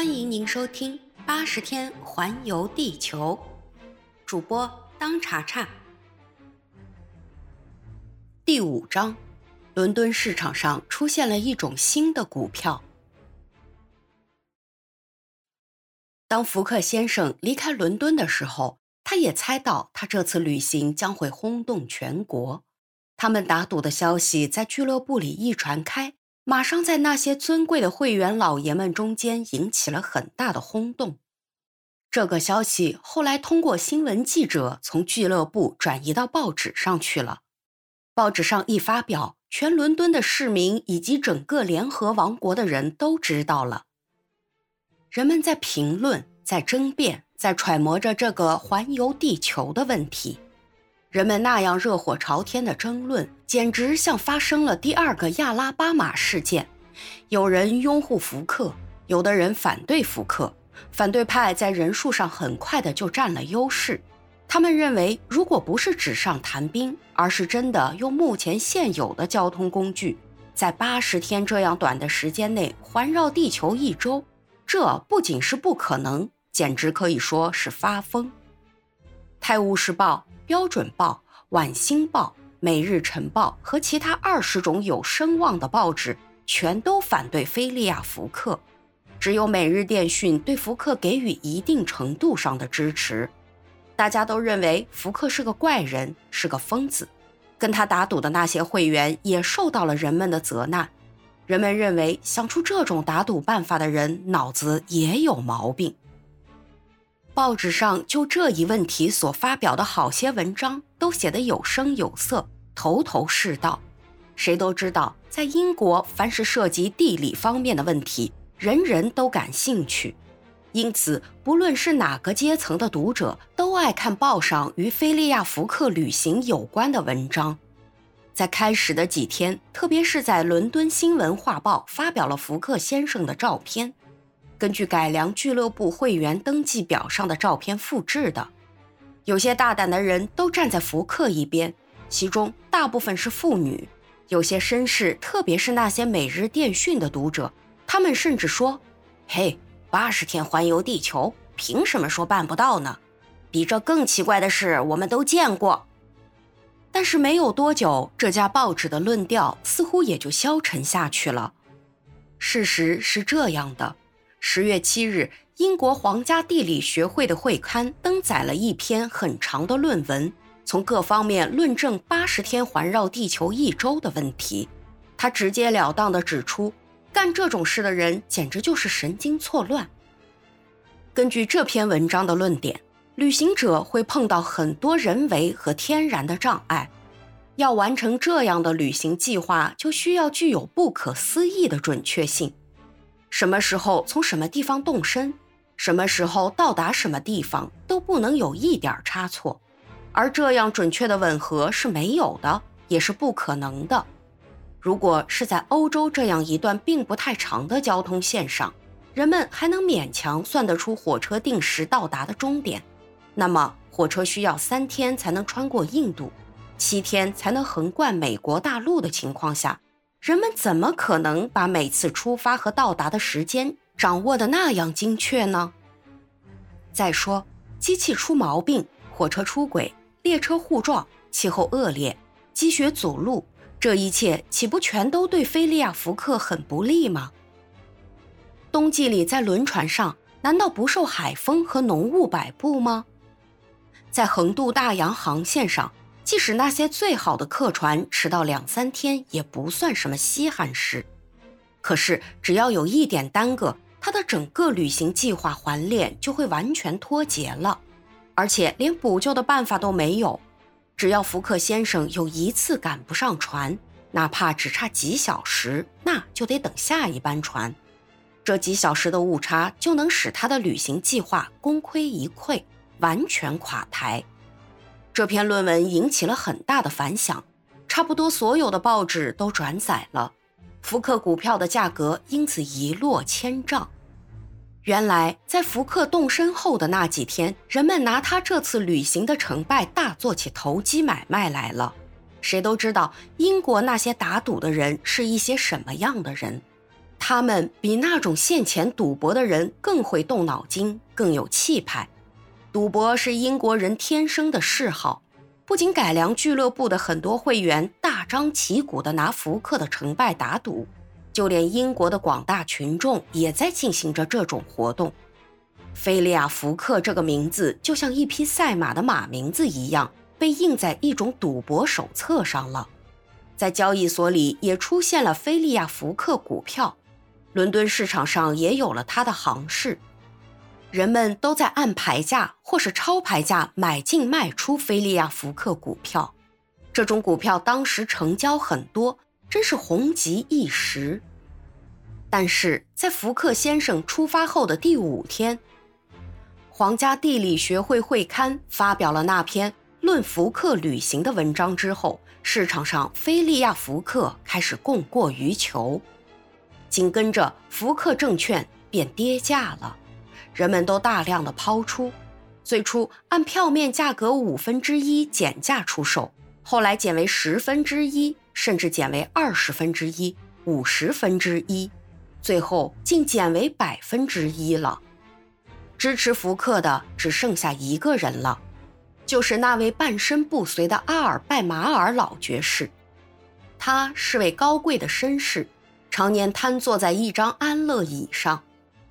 欢迎您收听《八十天环游地球》，主播当查查。第五章，伦敦市场上出现了一种新的股票。当福克先生离开伦敦的时候，他也猜到他这次旅行将会轰动全国。他们打赌的消息在俱乐部里一传开。马上在那些尊贵的会员老爷们中间引起了很大的轰动。这个消息后来通过新闻记者从俱乐部转移到报纸上去了。报纸上一发表，全伦敦的市民以及整个联合王国的人都知道了。人们在评论，在争辩，在揣摩着这个环游地球的问题。人们那样热火朝天的争论，简直像发生了第二个亚拉巴马事件。有人拥护福克，有的人反对福克。反对派在人数上很快的就占了优势。他们认为，如果不是纸上谈兵，而是真的用目前现有的交通工具，在八十天这样短的时间内环绕地球一周，这不仅是不可能，简直可以说是发疯。《泰晤士报》。标准报、晚星报、每日晨报和其他二十种有声望的报纸全都反对菲利亚·福克，只有每日电讯对福克给予一定程度上的支持。大家都认为福克是个怪人，是个疯子。跟他打赌的那些会员也受到了人们的责难。人们认为想出这种打赌办法的人脑子也有毛病。报纸上就这一问题所发表的好些文章都写得有声有色，头头是道。谁都知道，在英国，凡是涉及地理方面的问题，人人都感兴趣。因此，不论是哪个阶层的读者，都爱看报上与菲利亚·福克旅行有关的文章。在开始的几天，特别是在伦敦新闻画报发表了福克先生的照片。根据改良俱乐部会员登记表上的照片复制的，有些大胆的人都站在福克一边，其中大部分是妇女。有些绅士，特别是那些每日电讯的读者，他们甚至说：“嘿，八十天环游地球，凭什么说办不到呢？比这更奇怪的事，我们都见过。”但是没有多久，这家报纸的论调似乎也就消沉下去了。事实是这样的。十月七日，英国皇家地理学会的会刊登载了一篇很长的论文，从各方面论证八十天环绕地球一周的问题。他直截了当地指出，干这种事的人简直就是神经错乱。根据这篇文章的论点，旅行者会碰到很多人为和天然的障碍，要完成这样的旅行计划，就需要具有不可思议的准确性。什么时候从什么地方动身，什么时候到达什么地方都不能有一点差错，而这样准确的吻合是没有的，也是不可能的。如果是在欧洲这样一段并不太长的交通线上，人们还能勉强算得出火车定时到达的终点，那么火车需要三天才能穿过印度，七天才能横贯美国大陆的情况下。人们怎么可能把每次出发和到达的时间掌握的那样精确呢？再说，机器出毛病、火车出轨、列车互撞、气候恶劣、积雪阻路，这一切岂不全都对菲利亚·福克很不利吗？冬季里在轮船上，难道不受海风和浓雾摆布吗？在横渡大洋航线上。即使那些最好的客船迟到两三天也不算什么稀罕事，可是只要有一点耽搁，他的整个旅行计划环链就会完全脱节了，而且连补救的办法都没有。只要福克先生有一次赶不上船，哪怕只差几小时，那就得等下一班船。这几小时的误差就能使他的旅行计划功亏一篑，完全垮台。这篇论文引起了很大的反响，差不多所有的报纸都转载了，福克股票的价格因此一落千丈。原来，在福克动身后的那几天，人们拿他这次旅行的成败大做起投机买卖来了。谁都知道英国那些打赌的人是一些什么样的人，他们比那种现钱赌博的人更会动脑筋，更有气派。赌博是英国人天生的嗜好，不仅改良俱乐部的很多会员大张旗鼓地拿福克的成败打赌，就连英国的广大群众也在进行着这种活动。菲利亚·福克这个名字就像一匹赛马的马名字一样，被印在一种赌博手册上了。在交易所里也出现了菲利亚·福克股票，伦敦市场上也有了它的行市。人们都在按牌价或是超牌价买进卖出菲利亚·福克股票，这种股票当时成交很多，真是红极一时。但是在福克先生出发后的第五天，皇家地理学会会刊发表了那篇论福克旅行的文章之后，市场上菲利亚福克开始供过于求，紧跟着福克证券便跌价了，人们都大量的抛出，最初按票面价格五分之一减价出售，后来减为十分之一，甚至减为二十分之一、五十分之一，最后竟减为百分之一了。支持福克的只剩下一个人了，就是那位半身不遂的阿尔拜马尔老爵士。他是位高贵的绅士，常年瘫坐在一张安乐椅上。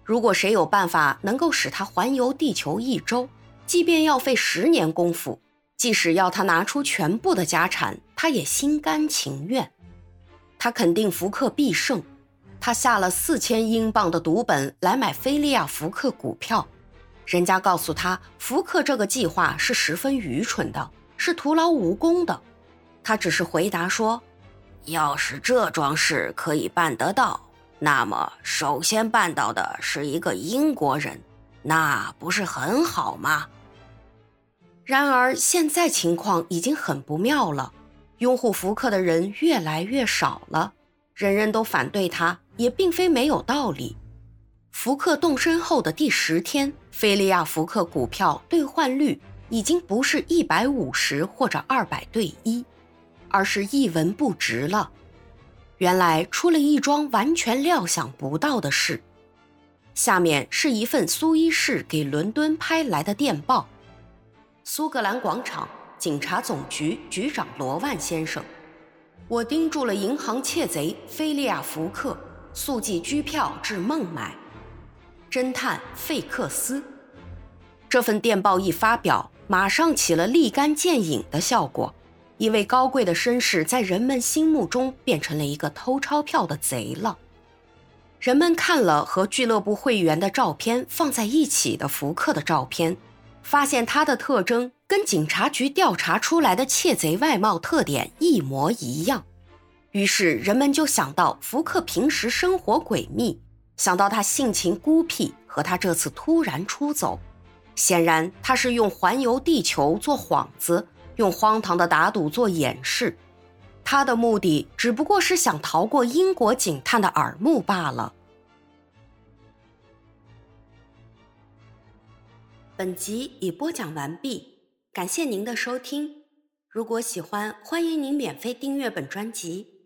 如果谁有办法能够使他环游地球一周，即便要费十年功夫，即使要他拿出全部的家产，他也心甘情愿。他肯定福克必胜，他下了四千英镑的赌本来买菲利亚福克股票。人家告诉他，福克这个计划是十分愚蠢的，是徒劳无功的。他只是回答说：“要是这桩事可以办得到，那么首先办到的是一个英国人，那不是很好吗？”然而现在情况已经很不妙了，拥护福克的人越来越少了，人人都反对他，也并非没有道理。福克动身后的第十天，菲利亚福克股票兑换率已经不是一百五十或者二百对一，而是一文不值了。原来出了一桩完全料想不到的事。下面是一份苏伊士给伦敦拍来的电报：苏格兰广场警察总局局长罗万先生，我盯住了银行窃贼菲利亚福克，速寄居票至孟买。侦探费克斯，这份电报一发表，马上起了立竿见影的效果。一位高贵的绅士在人们心目中变成了一个偷钞票的贼了。人们看了和俱乐部会员的照片放在一起的福克的照片，发现他的特征跟警察局调查出来的窃贼外貌特点一模一样。于是人们就想到福克平时生活诡秘。想到他性情孤僻和他这次突然出走，显然他是用环游地球做幌子，用荒唐的打赌做掩饰。他的目的只不过是想逃过英国警探的耳目罢了。本集已播讲完毕，感谢您的收听。如果喜欢，欢迎您免费订阅本专辑。